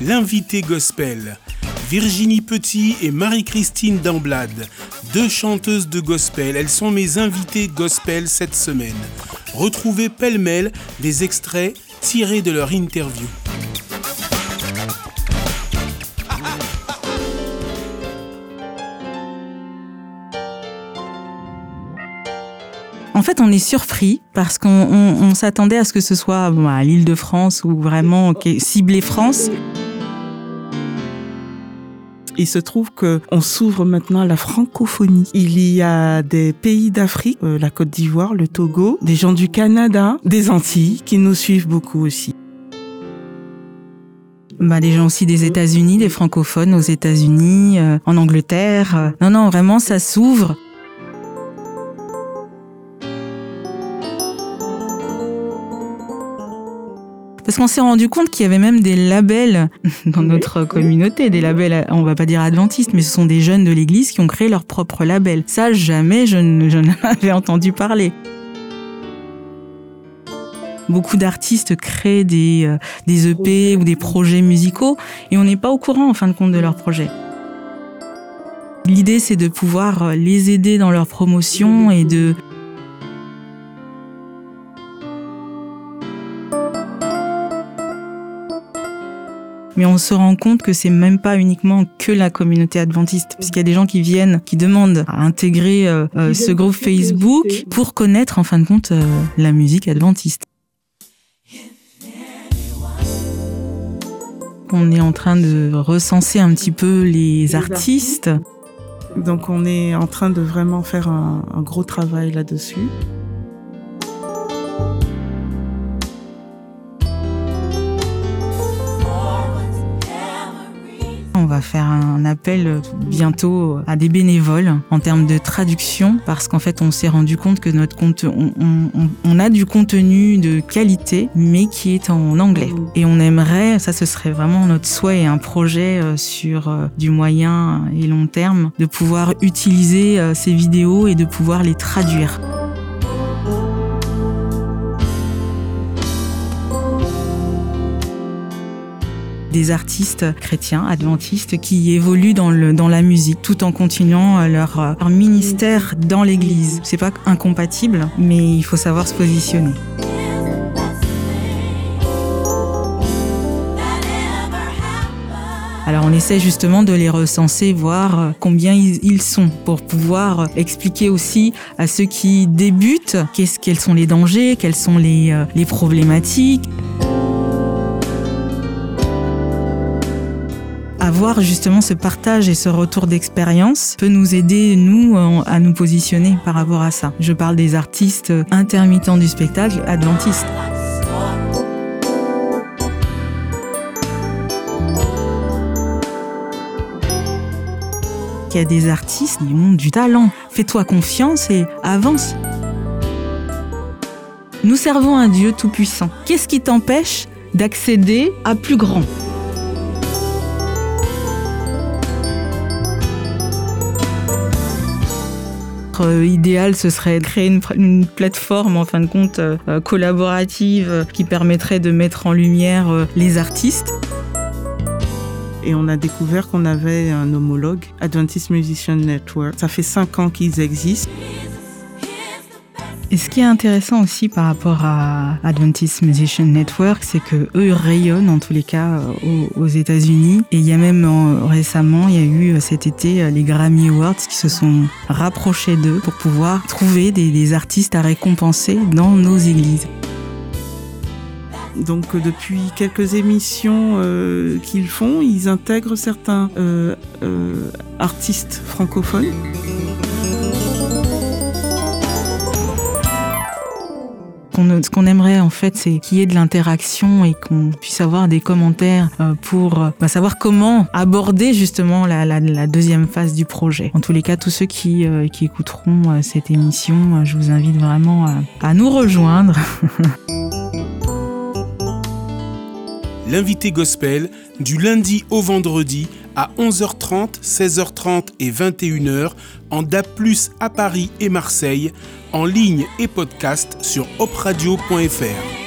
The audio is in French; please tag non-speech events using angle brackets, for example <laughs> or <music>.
l'invité gospel. Virginie Petit et Marie-Christine Damblade, deux chanteuses de gospel. Elles sont mes invitées gospel cette semaine. Retrouvez pêle-mêle des extraits tirés de leur interview. En fait, on est surpris parce qu'on s'attendait à ce que ce soit à l'île de France ou vraiment ciblé France. Il se trouve que on s'ouvre maintenant à la francophonie. Il y a des pays d'Afrique, euh, la Côte d'Ivoire, le Togo, des gens du Canada, des Antilles qui nous suivent beaucoup aussi. Bah, des gens aussi des États-Unis, des francophones aux États-Unis, euh, en Angleterre. Non, non, vraiment, ça s'ouvre. Parce qu'on s'est rendu compte qu'il y avait même des labels <laughs> dans notre communauté, des labels, on va pas dire adventistes, mais ce sont des jeunes de l'église qui ont créé leur propre label. Ça, jamais je n'en <laughs> avais entendu parler. Beaucoup d'artistes créent des, euh, des EP ou des projets musicaux et on n'est pas au courant en fin de compte de leurs projets. L'idée, c'est de pouvoir les aider dans leur promotion et de mais on se rend compte que c'est même pas uniquement que la communauté adventiste, puisqu'il y a des gens qui viennent, qui demandent à intégrer euh, euh, ce groupe Facebook pour connaître en fin de compte euh, la musique adventiste. On est en train de recenser un petit peu les artistes. Donc on est en train de vraiment faire un, un gros travail là-dessus. Va faire un appel bientôt à des bénévoles en termes de traduction parce qu'en fait on s'est rendu compte que notre compte, on, a du contenu de qualité mais qui est en anglais et on aimerait, ça ce serait vraiment notre souhait et un projet euh, sur euh, du moyen et long terme de pouvoir utiliser euh, ces vidéos et de pouvoir les traduire. Des artistes chrétiens, adventistes, qui évoluent dans, la musique tout en continuant leur, euh, leur ministère dans l'église. C'est pas incompatible, mais il faut savoir se positionner. Alors on essaie justement de les recenser, voir euh, combien ils sont, pour pouvoir euh, expliquer aussi à ceux qui débutent quels sont les dangers, quelles sont les problématiques. Avoir justement ce partage et ce retour d'expérience peut nous aider, nous, à nous positionner par rapport à ça. Je parle des artistes intermittents du spectacle, adventistes. Il y a des artistes qui ont du talent. Fais-toi confiance et avance. Nous servons un Dieu tout-puissant. Qu'est-ce qui t'empêche d'accéder à plus grand? Euh, idéal, ce serait de créer une, plateforme, en fin de compte, euh, euh, collaborative qui permettrait de mettre en lumière les artistes. Et on a découvert qu'on avait un homologue, Adventist Musician Network. Ça fait cinq ans qu'ils existent. Et ce qui est intéressant aussi par rapport à Adventist Musician Network, c'est que eux rayonnent en tous les cas euh, aux, États-Unis. Et il y a même euh, récemment, il y a eu euh, cet été les Grammy Awards qui se sont rapprochés d'eux pour pouvoir trouver des, artistes à récompenser dans nos églises. Donc depuis quelques émissions qu'ils font, ils intègrent certains artistes francophones. Ce qu'on aimerait en fait, c'est qu'il y ait de l'interaction et qu'on puisse avoir des commentaires euh, pour euh, bah, savoir comment aborder justement la, deuxième phase du projet. En tous les cas, tous ceux qui, euh, écouteront cette émission, je vous invite vraiment à nous rejoindre. <laughs> L'invité gospel du lundi au vendredi à 11h30, 16h30 et 21h en DAP+, à Paris et Marseille, en ligne et podcast sur opradio.fr.